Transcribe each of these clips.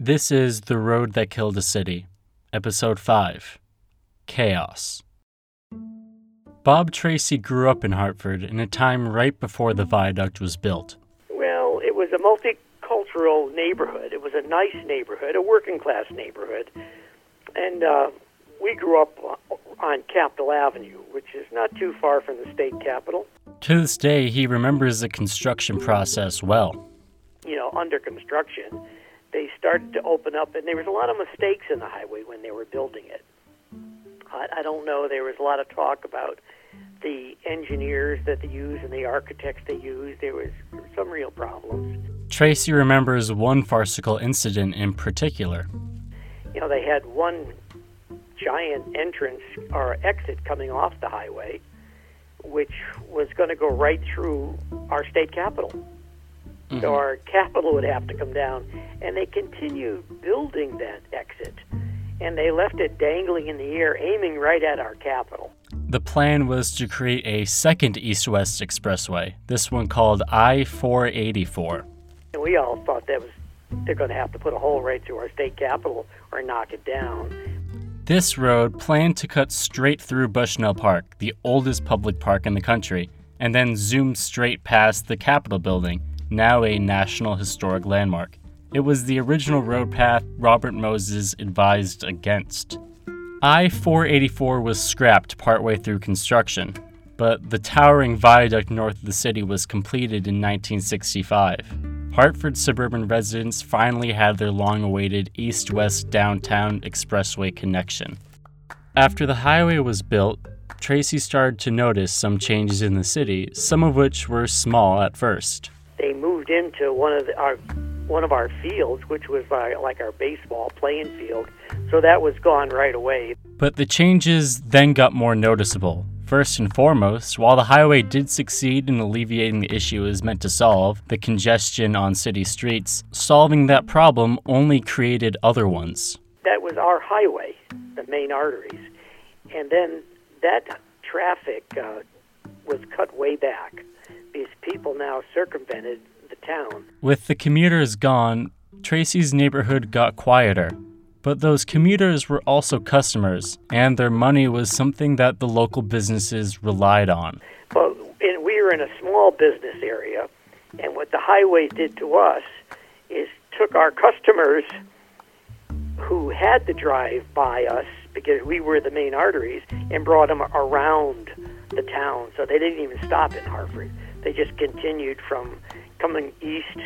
This is The Road That Killed a City, Episode 5 Chaos. Bob Tracy grew up in Hartford in a time right before the viaduct was built. Well, it was a multicultural neighborhood. It was a nice neighborhood, a working class neighborhood. And uh, we grew up on Capitol Avenue, which is not too far from the state capitol. To this day, he remembers the construction process well. You know, under construction, they started to open up, and there was a lot of mistakes in the highway when they were building it. I, I don't know. There was a lot of talk about the engineers that they use and the architects they use. There was some real problems. Tracy remembers one farcical incident in particular. You know, they had one giant entrance or exit coming off the highway, which was going to go right through our state capitol. Mm-hmm. Our capitol would have to come down. And they continued building that exit. And they left it dangling in the air, aiming right at our capitol. The plan was to create a second east west expressway, this one called I 484. And we all thought that was they're going to have to put a hole right through our state capitol or knock it down. This road planned to cut straight through Bushnell Park, the oldest public park in the country, and then zoom straight past the Capitol building, now a National Historic Landmark. It was the original road path Robert Moses advised against. I 484 was scrapped partway through construction, but the towering viaduct north of the city was completed in 1965. Hartford suburban residents finally had their long awaited east west downtown expressway connection. After the highway was built, Tracy started to notice some changes in the city, some of which were small at first. They moved into one of the, our one of our fields, which was like our baseball playing field. So that was gone right away. But the changes then got more noticeable. First and foremost, while the highway did succeed in alleviating the issue it was meant to solve, the congestion on city streets, solving that problem only created other ones. That was our highway, the main arteries. And then that traffic uh, was cut way back because people now circumvented the town. With the commuters gone, Tracy's neighborhood got quieter. But those commuters were also customers, and their money was something that the local businesses relied on. Well, we were in a small business area, and what the highway did to us is took our customers who had to drive by us because we were the main arteries and brought them around the town. So they didn't even stop in Hartford. They just continued from coming east,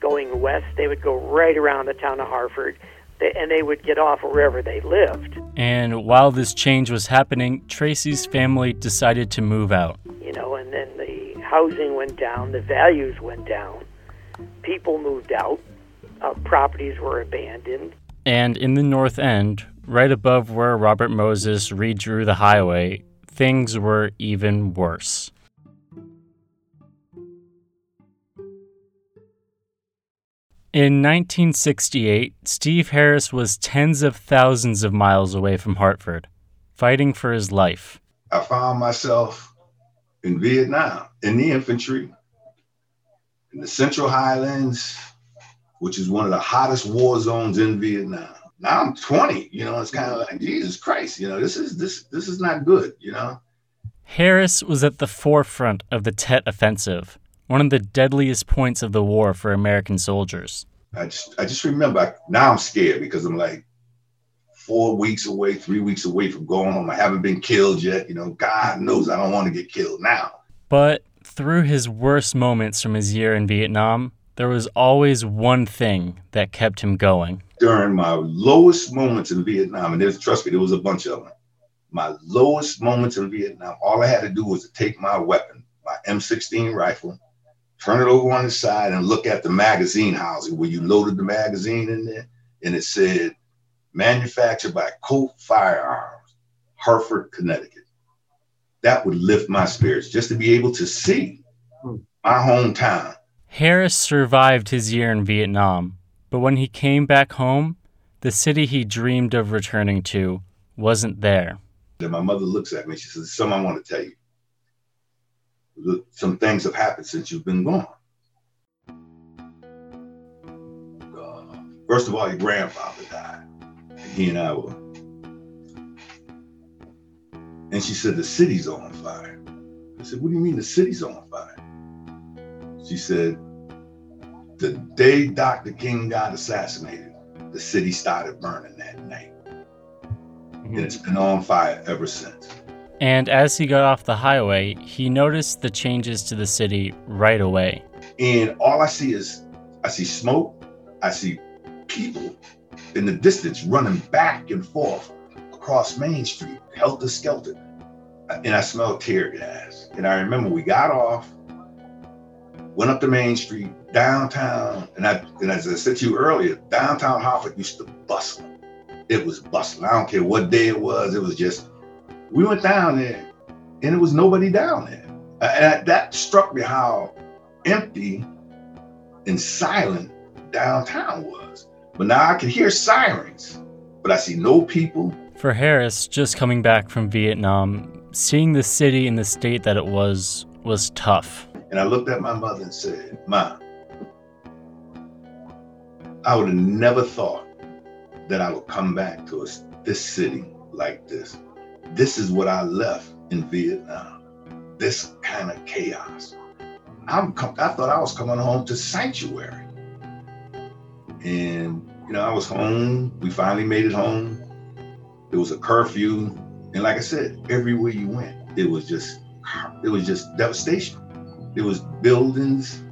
going west, they would go right around the town of Hartford, and they would get off wherever they lived. And while this change was happening, Tracy's family decided to move out. You know, and then the housing went down, the values went down, people moved out, uh, properties were abandoned. And in the North End, right above where Robert Moses redrew the highway, things were even worse. In 1968, Steve Harris was tens of thousands of miles away from Hartford, fighting for his life. I found myself in Vietnam in the infantry in the Central Highlands, which is one of the hottest war zones in Vietnam. Now I'm 20, you know, it's kind of like Jesus Christ, you know, this is this this is not good, you know. Harris was at the forefront of the Tet Offensive, one of the deadliest points of the war for American soldiers. I just, I just remember now I'm scared because I'm like four weeks away, three weeks away from going home. I haven't been killed yet. You know, God knows I don't want to get killed now. But through his worst moments from his year in Vietnam, there was always one thing that kept him going. During my lowest moments in Vietnam, and there's trust me, there was a bunch of them. My lowest moments in Vietnam, all I had to do was to take my weapon, my M16 rifle, turn it over on the side and look at the magazine housing where you loaded the magazine in there and it said manufactured by Colt Firearms, Hartford, Connecticut. That would lift my spirits just to be able to see hmm. my hometown. Harris survived his year in Vietnam, but when he came back home, the city he dreamed of returning to wasn't there. And my mother looks at me, she says, Something I want to tell you some things have happened since you've been gone. Uh, First of all, your grandfather died. He and I were. And she said, The city's on fire. I said, What do you mean the city's on fire? She said, The day Dr. King got assassinated, the city started burning that night. Mm-hmm. And it's been on fire ever since. And as he got off the highway, he noticed the changes to the city right away. And all I see is I see smoke, I see people in the distance running back and forth across Main Street, helter skelter. And I smelled tear gas. And I remember we got off, went up the Main Street, downtown, and I and as I said to you earlier, downtown Hartford used to bustle. It was bustling. I don't care what day it was, it was just we went down there and it was nobody down there. Uh, and that struck me how empty and silent downtown was. But now I can hear sirens, but I see no people. For Harris, just coming back from Vietnam, seeing the city in the state that it was was tough. And I looked at my mother and said, Mom, I would have never thought that I would come back to a, this city like this. This is what I left in Vietnam. This kind of chaos. I'm, I thought I was coming home to sanctuary. And, you know, I was home. We finally made it home. There was a curfew. And like I said, everywhere you went, it was just, it was just devastation. It was buildings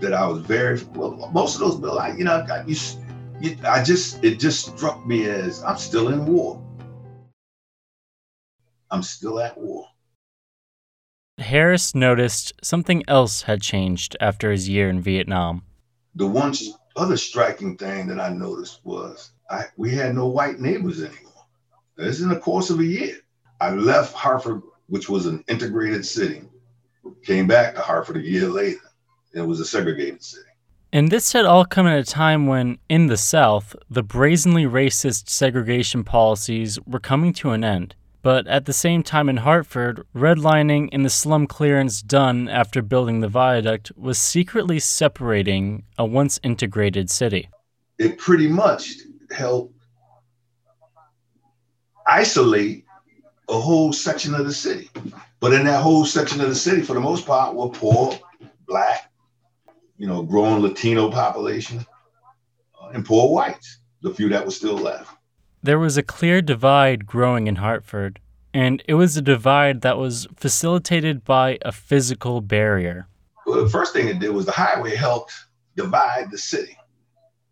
that I was very, well, most of those buildings, you know, I, you, I just, it just struck me as I'm still in war. I'm still at war. Harris noticed something else had changed after his year in Vietnam. The one other striking thing that I noticed was I, we had no white neighbors anymore. This is in the course of a year. I left Hartford, which was an integrated city, came back to Hartford a year later. It was a segregated city. And this had all come at a time when, in the South, the brazenly racist segregation policies were coming to an end. But at the same time in Hartford, redlining and the slum clearance done after building the viaduct was secretly separating a once integrated city. It pretty much helped isolate a whole section of the city. But in that whole section of the city, for the most part, were poor, black, you know, growing Latino population, uh, and poor whites, the few that were still left. There was a clear divide growing in Hartford, and it was a divide that was facilitated by a physical barrier. Well, the first thing it did was the highway helped divide the city.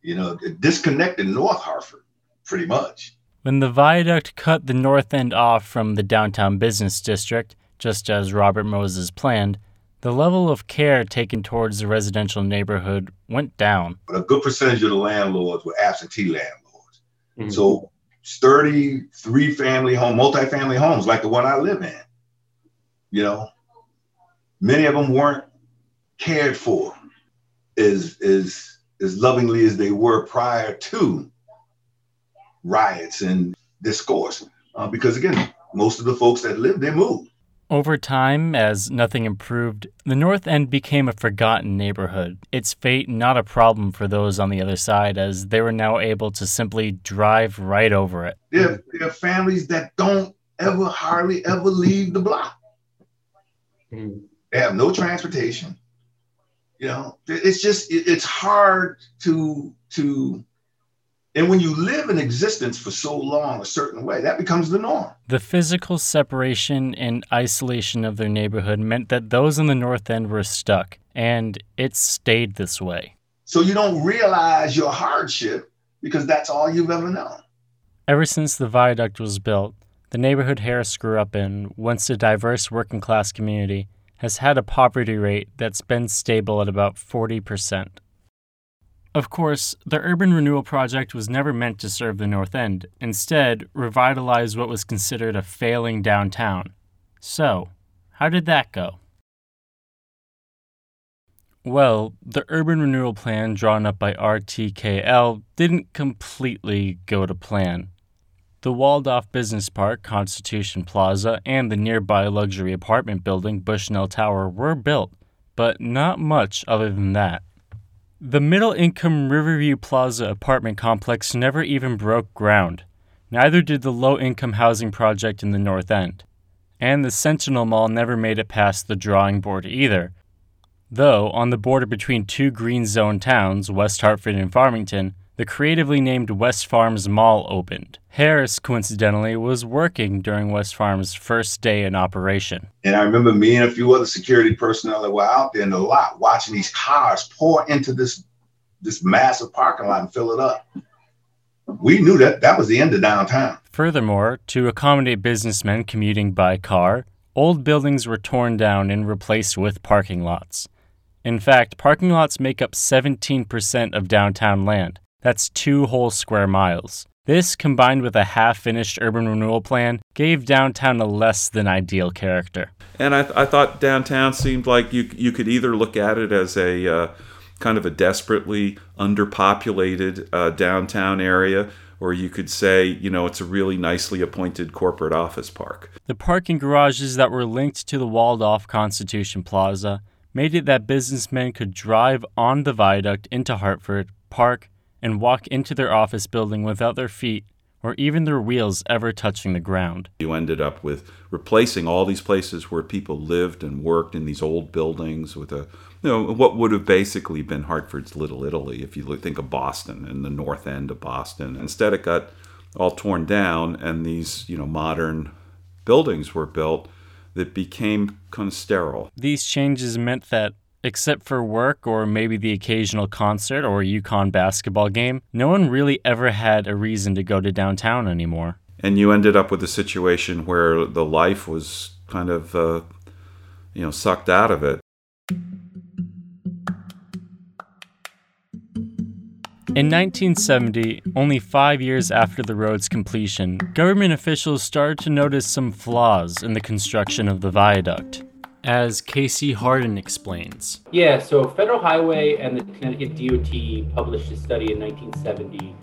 You know, it disconnected North Hartford pretty much. When the viaduct cut the north end off from the downtown business district, just as Robert Moses planned, the level of care taken towards the residential neighborhood went down. But a good percentage of the landlords were absentee landlords. Mm-hmm. So sturdy three family home, multi-family homes like the one I live in. You know, many of them weren't cared for as as as lovingly as they were prior to riots and discourse. Uh, because again, most of the folks that lived there moved. Over time, as nothing improved, the North End became a forgotten neighborhood, its fate not a problem for those on the other side, as they were now able to simply drive right over it. There, are families that don't ever, hardly ever leave the block. Mm. They have no transportation. You know, it's just, it's hard to, to, and when you live in existence for so long a certain way, that becomes the norm. The physical separation and isolation of their neighborhood meant that those in the North End were stuck, and it stayed this way. So you don't realize your hardship because that's all you've ever known. Ever since the viaduct was built, the neighborhood Harris grew up in, once a diverse working class community, has had a poverty rate that's been stable at about 40%. Of course, the urban renewal project was never meant to serve the North End, instead, revitalize what was considered a failing downtown. So, how did that go? Well, the urban renewal plan drawn up by RTKL didn't completely go to plan. The walled off business park, Constitution Plaza, and the nearby luxury apartment building, Bushnell Tower, were built, but not much other than that. The middle income Riverview Plaza apartment complex never even broke ground. Neither did the low income housing project in the North End. And the Sentinel Mall never made it past the drawing board either. Though, on the border between two green zone towns, West Hartford and Farmington, the creatively named West Farms Mall opened. Harris, coincidentally, was working during West Farms' first day in operation. And I remember me and a few other security personnel that were out there in the lot watching these cars pour into this this massive parking lot and fill it up. We knew that that was the end of downtown. Furthermore, to accommodate businessmen commuting by car, old buildings were torn down and replaced with parking lots. In fact, parking lots make up 17% of downtown land. That's two whole square miles. This, combined with a half finished urban renewal plan, gave downtown a less than ideal character. And I, th- I thought downtown seemed like you, you could either look at it as a uh, kind of a desperately underpopulated uh, downtown area, or you could say, you know, it's a really nicely appointed corporate office park. The parking garages that were linked to the walled off Constitution Plaza made it that businessmen could drive on the viaduct into Hartford, park, and walk into their office building without their feet or even their wheels ever touching the ground. You ended up with replacing all these places where people lived and worked in these old buildings with a you know what would have basically been Hartford's Little Italy if you think of Boston and the north end of Boston. Instead it got all torn down and these, you know, modern buildings were built that became kind of sterile. These changes meant that Except for work or maybe the occasional concert or UConn basketball game, no one really ever had a reason to go to downtown anymore. And you ended up with a situation where the life was kind of, uh, you know, sucked out of it. In 1970, only five years after the road's completion, government officials started to notice some flaws in the construction of the viaduct as Casey Hardin explains. Yeah, so Federal Highway and the Connecticut DOT published a study in 1970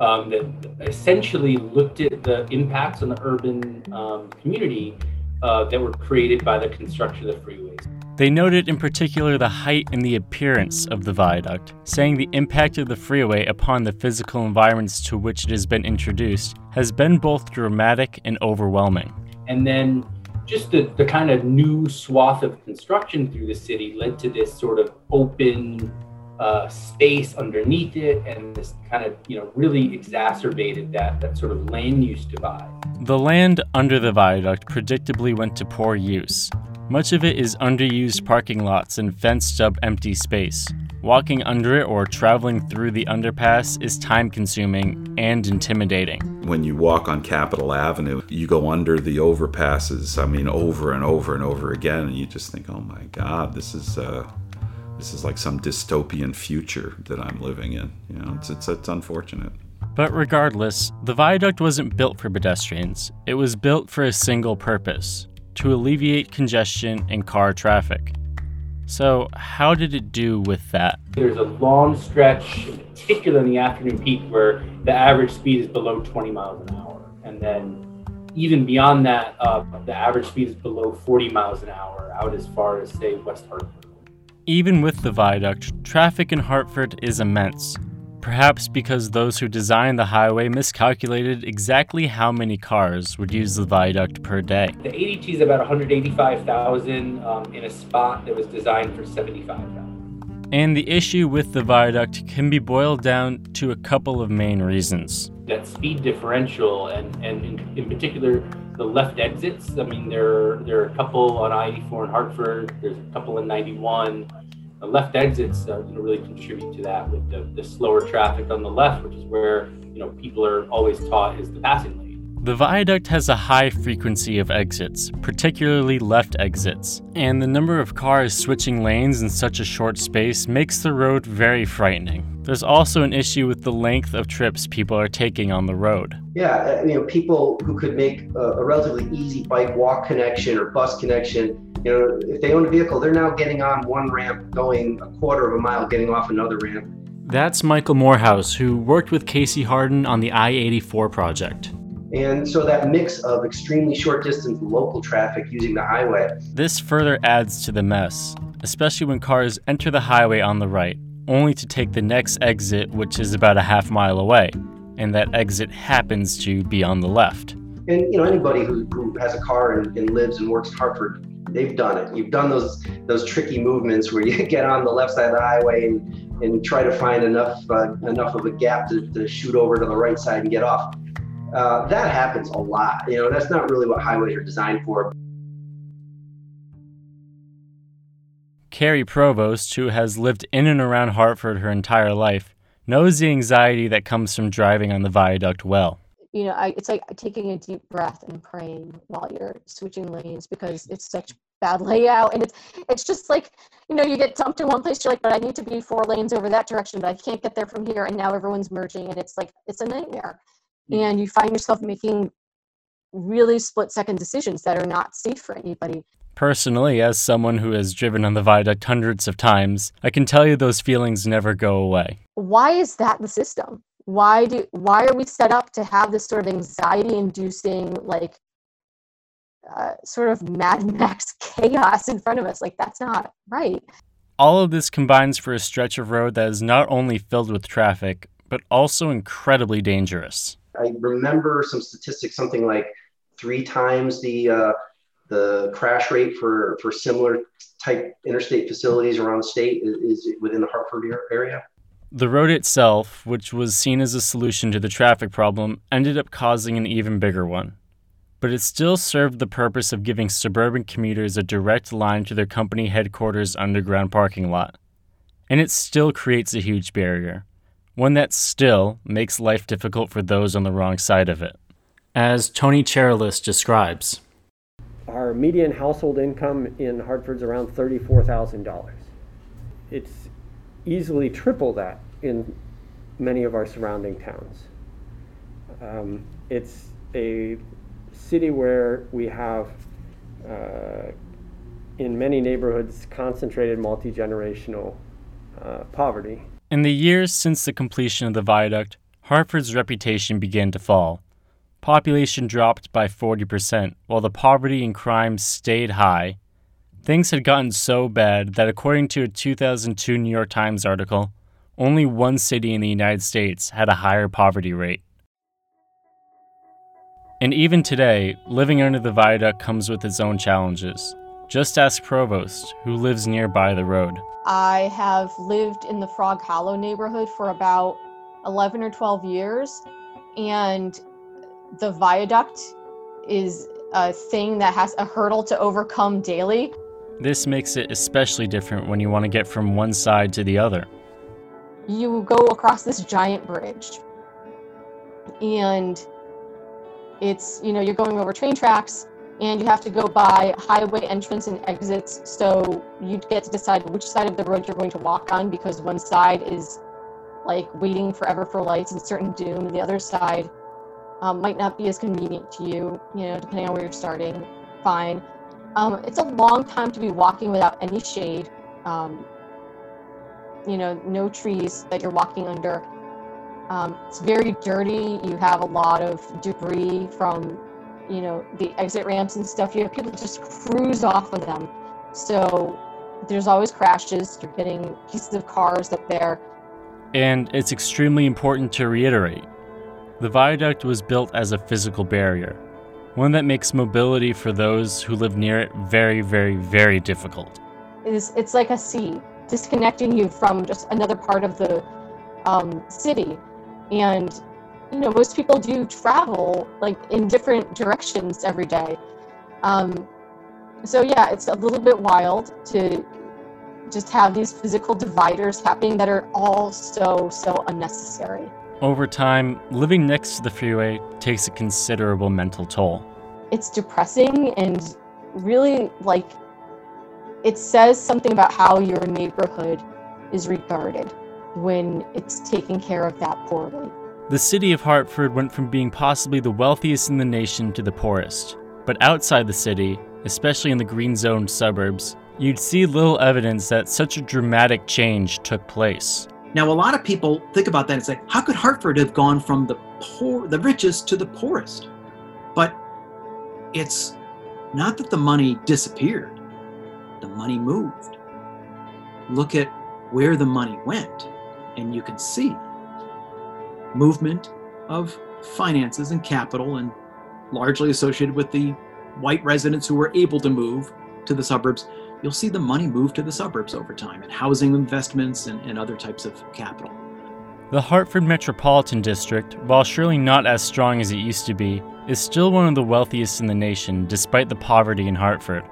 um, that essentially looked at the impacts on the urban um, community uh, that were created by the construction of the freeways. They noted in particular the height and the appearance of the viaduct, saying the impact of the freeway upon the physical environments to which it has been introduced has been both dramatic and overwhelming. And then just the, the kind of new swath of construction through the city led to this sort of open uh, space underneath it and this kind of you know really exacerbated that that sort of land use divide. The land under the viaduct predictably went to poor use. Much of it is underused parking lots and fenced up empty space. Walking under it or traveling through the underpass is time consuming and intimidating. When you walk on Capitol Avenue, you go under the overpasses, I mean, over and over and over again, and you just think, oh my God, this is. Uh, this is like some dystopian future that I'm living in. You know, it's, it's, it's unfortunate. But regardless, the viaduct wasn't built for pedestrians. It was built for a single purpose to alleviate congestion and car traffic. So, how did it do with that? There's a long stretch, particularly in the afternoon peak, where the average speed is below 20 miles an hour. And then, even beyond that, uh, the average speed is below 40 miles an hour out as far as, say, West Hartford. Even with the viaduct, traffic in Hartford is immense perhaps because those who designed the highway miscalculated exactly how many cars would use the viaduct per day. The ADT is about 185,000 um, in a spot that was designed for 75,000. And the issue with the viaduct can be boiled down to a couple of main reasons. That speed differential, and, and in, in particular, the left exits. I mean, there, there are a couple on I 84 in Hartford, there's a couple in 91 the left exits uh, you know, really contribute to that with the, the slower traffic on the left, which is where you know people are always taught is the passing lane. The viaduct has a high frequency of exits, particularly left exits, and the number of cars switching lanes in such a short space makes the road very frightening. There's also an issue with the length of trips people are taking on the road. Yeah, you know, people who could make a, a relatively easy bike walk connection or bus connection you know, if they own a vehicle, they're now getting on one ramp, going a quarter of a mile, getting off another ramp. That's Michael Morehouse, who worked with Casey Hardin on the I 84 project. And so that mix of extremely short distance local traffic using the highway. This further adds to the mess, especially when cars enter the highway on the right, only to take the next exit, which is about a half mile away, and that exit happens to be on the left. And you know, anybody who, who has a car and, and lives and works in Hartford, they've done it. You've done those those tricky movements where you get on the left side of the highway and, and try to find enough uh, enough of a gap to, to shoot over to the right side and get off. Uh, that happens a lot. You know, that's not really what highways are designed for. Carrie Provost, who has lived in and around Hartford her entire life, knows the anxiety that comes from driving on the viaduct well. You know, I, it's like taking a deep breath and praying while you're switching lanes because it's such bad layout and it's it's just like you know you get dumped in one place you're like but i need to be four lanes over that direction but i can't get there from here and now everyone's merging and it's like it's a nightmare mm-hmm. and you find yourself making really split second decisions that are not safe for anybody Personally, as someone who has driven on the viaduct hundreds of times, I can tell you those feelings never go away. Why is that the system? Why do why are we set up to have this sort of anxiety inducing like uh, sort of Mad Max chaos in front of us? Like that's not right. All of this combines for a stretch of road that is not only filled with traffic, but also incredibly dangerous. I remember some statistics, something like three times the uh, the crash rate for, for similar type interstate facilities around the state is, is within the Hartford area. The road itself, which was seen as a solution to the traffic problem, ended up causing an even bigger one. But it still served the purpose of giving suburban commuters a direct line to their company headquarters underground parking lot. And it still creates a huge barrier, one that still makes life difficult for those on the wrong side of it. As Tony Cherilus describes, our median household income in Hartford's around $34,000. It's easily triple that in many of our surrounding towns. Um, it's a city where we have, uh, in many neighborhoods, concentrated multi generational uh, poverty. In the years since the completion of the viaduct, Hartford's reputation began to fall population dropped by 40%, while the poverty and crime stayed high. Things had gotten so bad that, according to a 2002 New York Times article, only one city in the United States had a higher poverty rate. And even today, living under the viaduct comes with its own challenges. Just ask Provost, who lives nearby the road. I have lived in the Frog Hollow neighborhood for about 11 or 12 years, and the viaduct is a thing that has a hurdle to overcome daily. This makes it especially different when you want to get from one side to the other. You go across this giant bridge, and it's, you know, you're going over train tracks, and you have to go by highway entrance and exits. So you get to decide which side of the road you're going to walk on because one side is like waiting forever for lights and certain doom, and the other side um, might not be as convenient to you, you know, depending on where you're starting. Fine. Um, it's a long time to be walking without any shade. Um, you know, no trees that you're walking under. Um, it's very dirty. You have a lot of debris from, you know, the exit ramps and stuff. You have people just cruise off of them. So there's always crashes. You're getting pieces of cars up there. And it's extremely important to reiterate the viaduct was built as a physical barrier, one that makes mobility for those who live near it very, very, very difficult. It's, it's like a sea, disconnecting you from just another part of the um, city. And, you know, most people do travel like in different directions every day. Um, so, yeah, it's a little bit wild to just have these physical dividers happening that are all so, so unnecessary. Over time, living next to the freeway takes a considerable mental toll. It's depressing and really like it says something about how your neighborhood is regarded when it's taken care of that poorly. The city of Hartford went from being possibly the wealthiest in the nation to the poorest. But outside the city, especially in the green zoned suburbs, you'd see little evidence that such a dramatic change took place. Now, a lot of people think about that and say, how could Hartford have gone from the poor, the richest to the poorest? But it's not that the money disappeared, the money moved. Look at where the money went, and you can see movement of finances and capital, and largely associated with the white residents who were able to move to the suburbs, you'll see the money move to the suburbs over time and housing investments and, and other types of capital. The Hartford Metropolitan District, while surely not as strong as it used to be, is still one of the wealthiest in the nation despite the poverty in Hartford.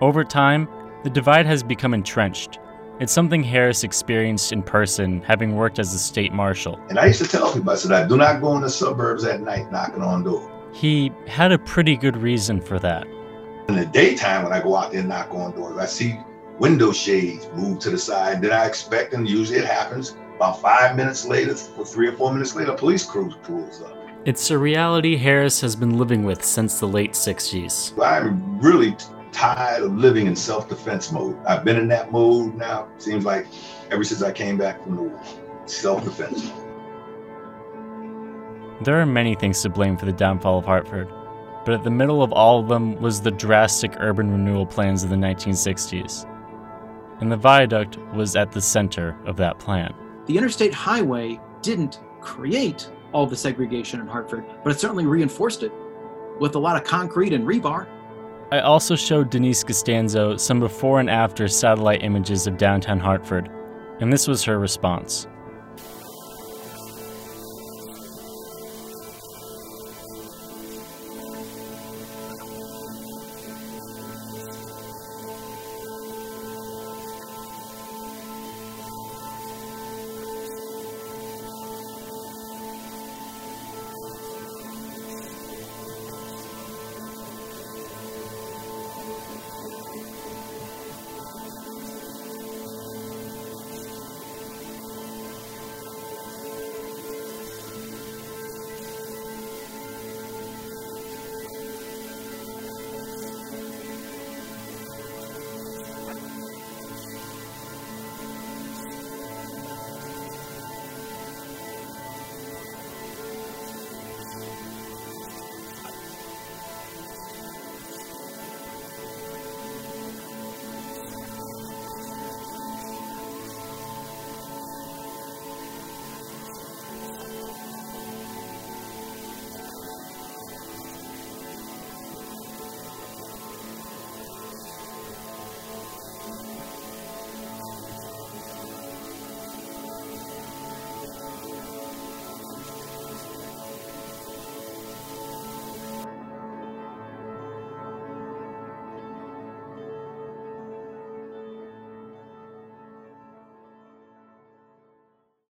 Over time, the divide has become entrenched. It's something Harris experienced in person, having worked as a state marshal. And I used to tell people, I said, I do not go in the suburbs at night knocking on doors. He had a pretty good reason for that. In the daytime, when I go out there and knock on doors, I see window shades move to the side. Then I expect, and usually it happens, about five minutes later, or three or four minutes later, a police crew pulls up. It's a reality Harris has been living with since the late 60s. I'm really tired of living in self-defense mode. I've been in that mode now, seems like ever since I came back from the war. Self-defense. There are many things to blame for the downfall of Hartford, but at the middle of all of them was the drastic urban renewal plans of the 1960s. And the viaduct was at the center of that plan. The interstate highway didn't create all the segregation in Hartford, but it certainly reinforced it with a lot of concrete and rebar. I also showed Denise Costanzo some before and after satellite images of downtown Hartford, and this was her response.